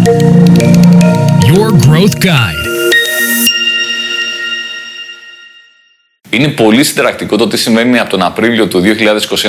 Your Growth Guide. Είναι πολύ συνταρακτικό το τι συμβαίνει από τον Απρίλιο του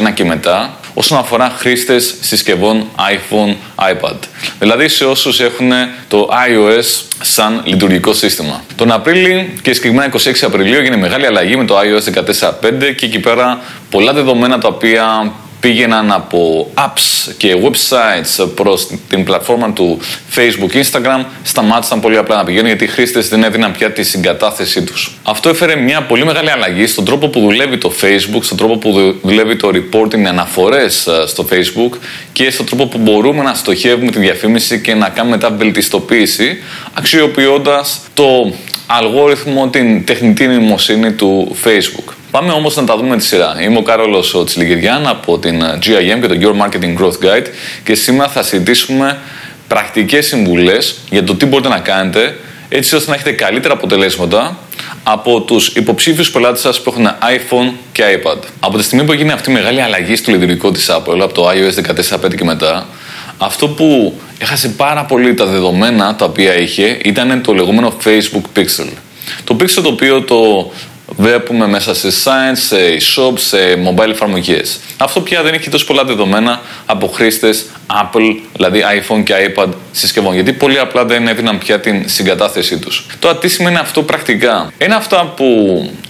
2021 και μετά όσον αφορά χρήστες συσκευών iPhone, iPad. Δηλαδή σε όσους έχουν το iOS σαν λειτουργικό σύστημα. Τον Απρίλιο και συγκεκριμένα 26 Απριλίου έγινε μεγάλη αλλαγή με το iOS 14.5 και εκεί πέρα πολλά δεδομένα τα οποία πήγαιναν από apps και websites προς την πλατφόρμα του Facebook, Instagram, σταμάτησαν πολύ απλά να πηγαίνουν γιατί οι χρήστες δεν έδιναν πια τη συγκατάθεσή τους. Αυτό έφερε μια πολύ μεγάλη αλλαγή στον τρόπο που δουλεύει το Facebook, στον τρόπο που δουλεύει το reporting με αναφορές ε, στο Facebook και στον τρόπο που μπορούμε να στοχεύουμε τη διαφήμιση και να κάνουμε μετά βελτιστοποίηση αξιοποιώντας το αλγόριθμο, την τεχνητή νοημοσύνη του Facebook. Πάμε όμως να τα δούμε τη σειρά. Είμαι ο Κάρολος Τσιλιγυριάν από την ε, GIM και το Your Marketing Growth Guide και σήμερα θα συζητήσουμε πρακτικές συμβουλές για το τι μπορείτε να κάνετε έτσι ώστε να έχετε καλύτερα αποτελέσματα από τους υποψήφιους πελάτες σας που έχουν iPhone και iPad. Από τη στιγμή που έγινε αυτή η μεγάλη αλλαγή στο λειτουργικό της Apple από το iOS 14.5 και μετά, αυτό που έχασε πάρα πολύ τα δεδομένα τα οποία είχε ήταν το λεγόμενο Facebook Pixel. Το Pixel το οποίο το βλέπουμε μέσα σε science, σε e-shop, σε mobile εφαρμογές. Αυτό πια δεν έχει τόσο πολλά δεδομένα από χρήστες Apple, δηλαδή iPhone και iPad συσκευών, γιατί πολύ απλά δεν έδιναν πια την συγκατάθεσή τους. Τώρα, τι σημαίνει αυτό πρακτικά; Ένα αυτά που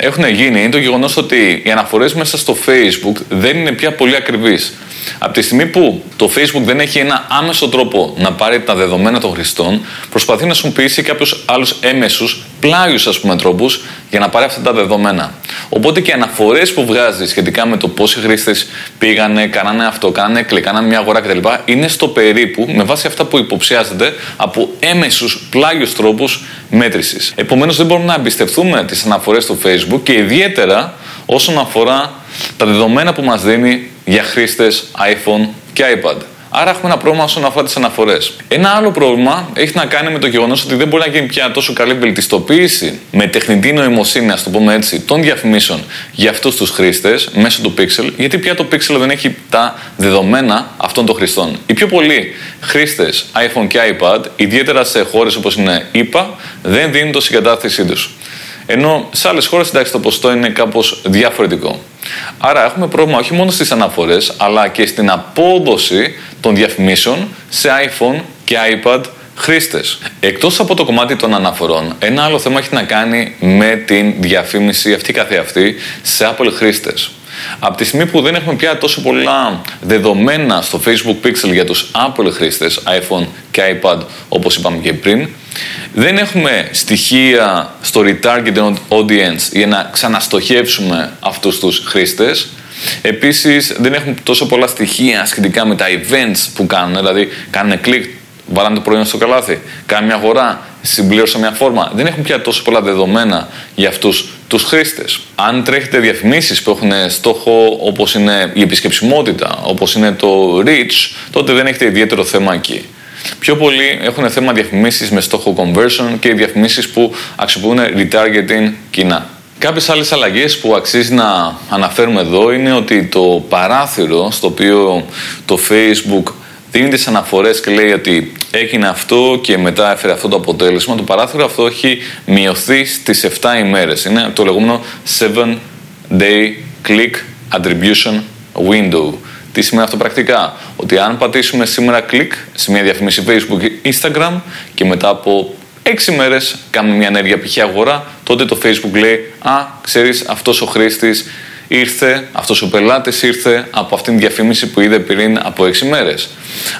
έχουν γίνει είναι το γεγονός ότι οι αναφορές μέσα στο Facebook δεν είναι πια πολύ ακριβείς. Από τη στιγμή που το Facebook δεν έχει ένα άμεσο τρόπο να πάρει τα δεδομένα των χρηστών, προσπαθεί να χρησιμοποιήσει κάποιους άλλους έμεσους, πλάγιους ας πούμε τρόπους, για να πάρει αυτά τα δεδομένα. Οπότε και οι αναφορές που βγάζει σχετικά με το πόσοι χρήστες πήγανε, κάνανε αυτό, κάνανε κλικ, κάνανε μια αγορά κτλ. είναι στο περίπου με βάση αυτά που υποψιάζεται από έμεσους πλάγιους τρόπους μέτρησης. Επομένως δεν μπορούμε να εμπιστευτούμε τις αναφορές του Facebook και ιδιαίτερα όσον αφορά τα δεδομένα που μας δίνει για χρήστες iPhone και iPad. Άρα έχουμε ένα πρόβλημα όσον αφορά τις αναφορές. Ένα άλλο πρόβλημα έχει να κάνει με το γεγονός ότι δεν μπορεί να γίνει πια τόσο καλή βελτιστοποίηση με τεχνητή νοημοσύνη, ας το πούμε έτσι, των διαφημίσεων για αυτούς τους χρήστες μέσω του Pixel, γιατί πια το Pixel δεν έχει τα δεδομένα αυτών των χρηστών. Οι πιο πολλοί χρήστες iPhone και iPad, ιδιαίτερα σε χώρες όπως είναι IPA, δεν δίνουν το συγκατάθεσή τους. Ενώ σε άλλες χώρες το ποστό είναι κάπως διαφορετικό. Άρα έχουμε πρόβλημα όχι μόνο στις αναφορές, αλλά και στην απόδοση των διαφημίσεων σε iPhone και iPad χρήστες. Εκτός από το κομμάτι των αναφορών, ένα άλλο θέμα έχει να κάνει με την διαφήμιση αυτή καθεαυτή σε Apple χρήστες. Από τη στιγμή που δεν έχουμε πια τόσο πολλά δεδομένα στο Facebook Pixel για τους Apple χρήστες iPhone και iPad όπως είπαμε και πριν, δεν έχουμε στοιχεία στο retargeting audience για να ξαναστοχεύσουμε αυτούς τους χρήστες. Επίσης δεν έχουμε τόσο πολλά στοιχεία σχετικά με τα events που κάνουν, δηλαδή κάνουν κλικ, βάλανε το προϊόν στο καλάθι, κάνουν μια αγορά, συμπλήρωσαν μια φόρμα. Δεν έχουν πια τόσο πολλά δεδομένα για αυτούς τους χρήστες. Αν τρέχετε διαφημίσεις που έχουν στόχο όπως είναι η επισκεψιμότητα, όπως είναι το reach, τότε δεν έχετε ιδιαίτερο θέμα εκεί. Πιο πολλοί έχουν θέμα διαφημίσεις με στόχο conversion και διαφημίσεις που αξιοποιούν retargeting κοινά. Κάποιες άλλες αλλαγές που αξίζει να αναφέρουμε εδώ είναι ότι το παράθυρο στο οποίο το Facebook δίνει τις αναφορές και λέει ότι έγινε αυτό και μετά έφερε αυτό το αποτέλεσμα, το παράθυρο αυτό έχει μειωθεί στις 7 ημέρες. Είναι το λεγόμενο 7 day click attribution window. Τι σημαίνει αυτό πρακτικά; Ότι αν πατήσουμε σήμερα κλικ σε μια διαφήμιση Facebook ή Instagram και μετά από 6 μέρες κάνουμε μια ενέργεια π.χ. αγορά, τότε το Facebook λέει «Α, ξέρεις, αυτός ο χρήστης ήρθε, αυτός ο πελάτης ήρθε από αυτήν την διαφήμιση που είδε πριν από 6 μέρες.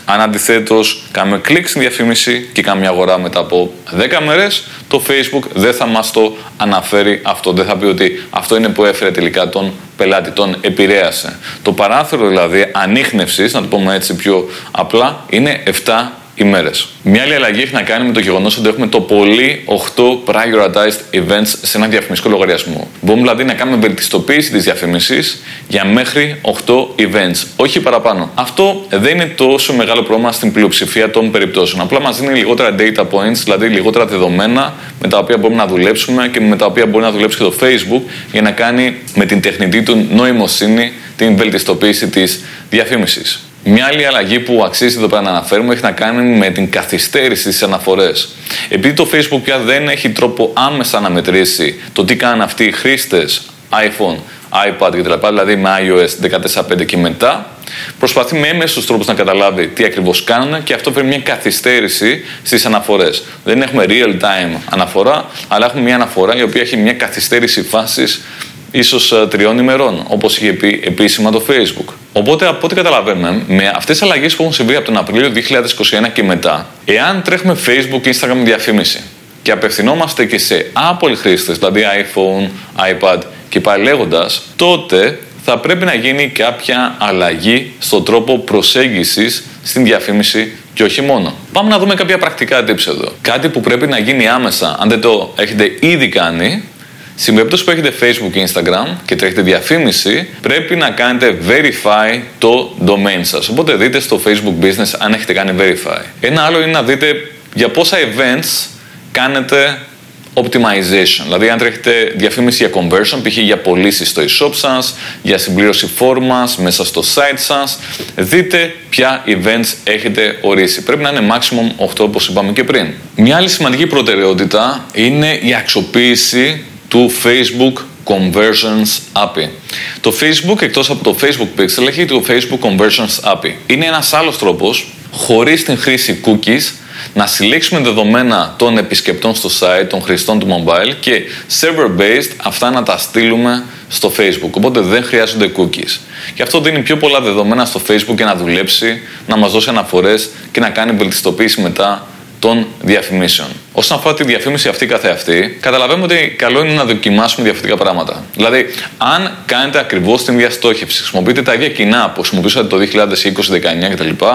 Αν αντιθέτως κάνουμε κλικ στην διαφήμιση και κάνουμε μια αγορά μετά από 10 μέρες, το Facebook δεν θα μας το αναφέρει αυτό. Δεν θα πει ότι αυτό είναι που έφερε τελικά τον πελάτη, τον επηρέασε. Το παράθυρο δηλαδή ανείχνευσης, να το πούμε έτσι πιο απλά, είναι 7 ημέρες. Μια άλλη αλλαγή έχει να κάνει με το γεγονός ότι έχουμε το πολύ 8 prioritized events σε ένα διαφημιστικό λογαριασμό. Μπορούμε δηλαδή να κάνουμε βελτιστοποίηση της διαφήμιση για μέχρι 8 events, όχι παραπάνω. Αυτό δεν είναι τόσο μεγάλο πρόβλημα στην πλειοψηφία των περιπτώσεων. Απλά μας δίνει λιγότερα data points, δηλαδή λιγότερα δεδομένα με τα οποία μπορούμε να δουλέψουμε και με τα οποία μπορεί να δουλέψει και το Facebook για να κάνει με την τεχνητή του νοημοσύνη την βελτιστοποίηση της διαφήμισης. Μια άλλη αλλαγή που αξίζει εδώ πέρα να αναφέρουμε έχει να κάνει με την καθυστέρηση στις αναφορές. Επειδή το Facebook πια δεν έχει τρόπο άμεσα να μετρήσει το τι κάνουν αυτοί οι χρήστες iPhone, iPad κτλ. Δηλαδή με iOS 14.5 και μετά, προσπαθεί με έμεσους τρόπους να καταλάβει τι ακριβώς κάνουν και αυτό φέρνει μια καθυστέρηση στις αναφορές. Δεν έχουμε real time αναφορά, αλλά έχουμε μια αναφορά η οποία έχει μια καθυστέρηση φάσης ίσως ε, τριών ημερών, όπως είχε πει επίσημα το Facebook. Οπότε, από ό,τι καταλαβαίνουμε, με αυτές τις αλλαγές που έχουν συμβεί από τον Απρίλιο 2021 και μετά, εάν τρέχουμε Facebook, Instagram διαφήμιση και απευθυνόμαστε και σε Apple χρήστες, δηλαδή iPhone, iPad και πάλι λέγοντας, τότε θα πρέπει να γίνει κάποια αλλαγή στον τρόπο προσέγγισης στην διαφήμιση και όχι μόνο. Πάμε να δούμε κάποια πρακτικά tips εδώ. Κάτι που πρέπει να γίνει άμεσα, αν δεν το έχετε ήδη κάνει, στην περίπτωση που έχετε Facebook και Instagram και τρέχετε διαφήμιση, πρέπει να κάνετε verify το domain σας. Οπότε δείτε στο Facebook Business αν έχετε κάνει verify. Ένα άλλο είναι να δείτε για πόσα events κάνετε optimization. Δηλαδή, αν τρέχετε διαφήμιση για conversion, π.χ. για πωλήσεις στο e-shop σας, για συμπλήρωση φόρμας μέσα στο site σας, δείτε ποια events έχετε ορίσει. Πρέπει να είναι maximum 8 όπως είπαμε και πριν. Μια άλλη σημαντική προτεραιότητα είναι η αξιοποίηση του Facebook Conversions API. Το Facebook, εκτός από το Facebook Pixel, έχει το Facebook Conversions API. Είναι ένας άλλος τρόπος, χωρίς την χρήση cookies, να συλλέξουμε δεδομένα των επισκεπτών στο site, των χρηστών του mobile και server-based αυτά να τα στείλουμε στο Facebook. Οπότε δεν χρειάζονται cookies. Και αυτό δίνει πιο πολλά δεδομένα στο Facebook για να δουλέψει, να μας δώσει αναφορές και να κάνει βελτιστοποίηση μετά των διαφημίσεων. Όσον αφορά τη διαφήμιση αυτή καθεαυτή, καταλαβαίνουμε ότι καλό είναι να δοκιμάσουμε διαφορετικά πράγματα. Δηλαδή, αν κάνετε ακριβώς την ίδια στόχευση, χρησιμοποιείτε τα ίδια κοινά που χρησιμοποιήσατε το 2020, 2019 κτλ.,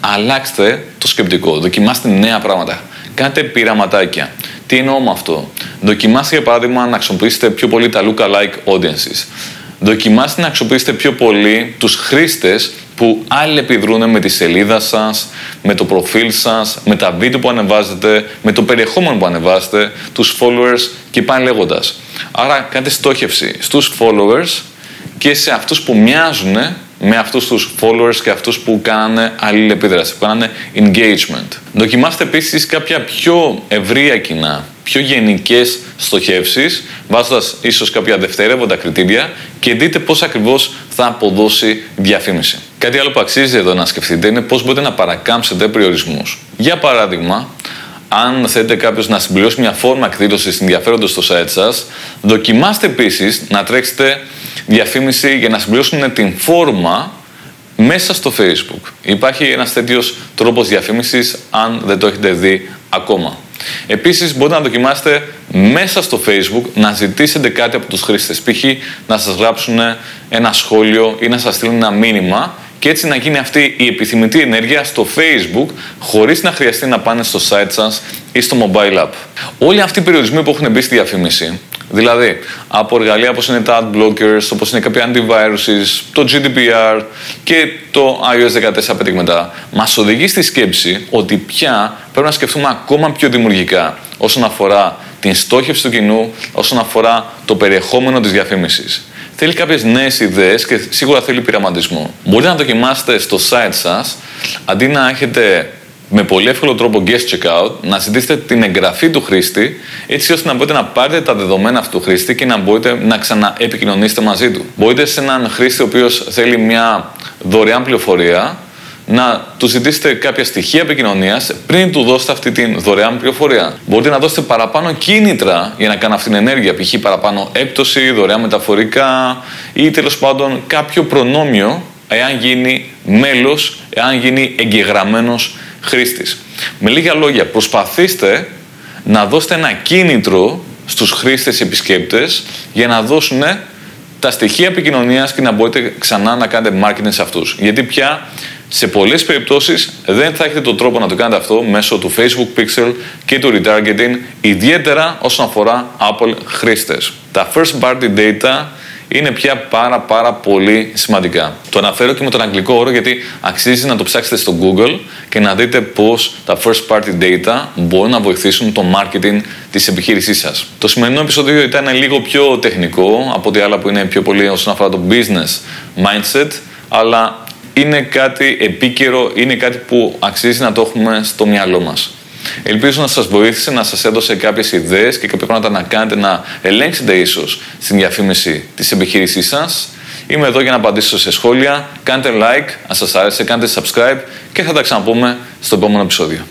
αλλάξτε το σκεπτικό. Δοκιμάστε νέα πράγματα. Κάντε πειραματάκια. Τι εννοώ με αυτό; Δοκιμάστε για παράδειγμα να χρησιμοποιήσετε πιο πολύ τα lookalike audiences. Δοκιμάστε να χρησιμοποιήσετε πιο πολύ τους χρήστες που άλλοι επιδρούν με τη σελίδα σας, με το προφίλ σας, με τα βίντεο που ανεβάζετε, με το περιεχόμενο που ανεβάζετε, τους followers και πάνε λέγοντας. Άρα κάντε στόχευση στους followers και σε αυτούς που μοιάζουν με αυτούς τους followers και αυτούς που κάνανε αλληλεπίδραση, που κάνανε engagement. Δοκιμάστε επίσης κάποια πιο ευρεία κοινά, πιο γενικές στοχεύσεις, βάζοντας ίσως κάποια δευτερεύοντα κριτήρια και δείτε πώς ακριβώς θα αποδώσει διαφήμιση. Κάτι άλλο που αξίζει εδώ να σκεφτείτε είναι πώς μπορείτε να παρακάμψετε περιορισμούς. Για παράδειγμα, αν θέλετε κάποιος να συμπληρώσει μια φόρμα εκδήλωσης ενδιαφέροντος στο site σας, δοκιμάστε επίσης να τρέξετε διαφήμιση για να συμπληρώσουν την φόρμα μέσα στο Facebook. Υπάρχει ένας τέτοιος τρόπος διαφήμισης, αν δεν το έχετε δει ακόμα. Επίσης, μπορείτε να δοκιμάσετε μέσα στο Facebook να ζητήσετε κάτι από τους χρήστες. Π.χ. να σας γράψουν ένα σχόλιο ή να σας στείλουν ένα μήνυμα και έτσι να γίνει αυτή η επιθυμητή ενέργεια στο Facebook χωρίς να χρειαστεί να πάνε στο site σας ή στο mobile app. Όλοι αυτοί οι περιορισμοί που έχουν μπει στη διαφήμιση, δηλαδή από εργαλεία όπως είναι τα ad blockers, όπως είναι κάποια antiviruses, το GDPR και το iOS 14 μετά, μας οδηγεί στη σκέψη ότι πια πρέπει να σκεφτούμε ακόμα πιο δημιουργικά όσον αφορά την στόχευση του κοινού, όσον αφορά το περιεχόμενο της διαφήμισης θέλει κάποιες νέες ιδέες και σίγουρα θέλει πειραματισμό. Μπορείτε να δοκιμάσετε στο site σας, αντί να έχετε με πολύ εύκολο τρόπο guest checkout, να ζητήσετε την εγγραφή του χρήστη, έτσι ώστε να μπορείτε να πάρετε τα δεδομένα αυτού του χρήστη και να μπορείτε να ξαναεπικοινωνήσετε μαζί του. Μπορείτε σε έναν χρήστη ο οποίος θέλει μια δωρεάν πληροφορία, να του ζητήσετε κάποια στοιχεία επικοινωνίας πριν του δώσετε αυτή τη δωρεάν πληροφορία. Μπορείτε να δώσετε παραπάνω κίνητρα για να κάνει αυτή την ενέργεια, π.χ. παραπάνω έπτωση, δωρεάν μεταφορικά ή τέλος πάντων κάποιο προνόμιο εάν γίνει μέλος, εάν γίνει εγγεγραμμένος χρήστης. Με λίγα λόγια, προσπαθήστε να δώσετε ένα κίνητρο στους χρήστες επισκέπτες για να δώσουν τα στοιχεία επικοινωνίας και να μπορείτε ξανά να κάνετε marketing σε αυτούς. Γιατί πια σε πολλές περιπτώσεις δεν θα έχετε τον τρόπο να το κάνετε αυτό μέσω του Facebook Pixel και του retargeting, ιδιαίτερα όσον αφορά Apple χρήστες. Τα first party data είναι πια πάρα πάρα πολύ σημαντικά. Το αναφέρω και με τον αγγλικό όρο γιατί αξίζει να το ψάξετε στο Google και να δείτε πώς τα first party data μπορούν να βοηθήσουν το marketing της επιχείρησής σας. Το σημερινό επεισόδιο ήταν λίγο πιο τεχνικό από ό,τι άλλα που είναι πιο πολύ όσον αφορά το business mindset, αλλά είναι κάτι επίκαιρο, είναι κάτι που αξίζει να το έχουμε στο μυαλό μας. Ελπίζω να σας βοήθησε, να σας έδωσε κάποιες ιδέες και κάποια πράγματα να κάνετε, να ελέγξετε ίσως στην διαφήμιση της επιχείρησής σας. Είμαι εδώ για να απαντήσω σε σχόλια. Κάντε like, αν σας άρεσε, κάντε subscribe και θα τα ξαναπούμε στο επόμενο επεισόδιο.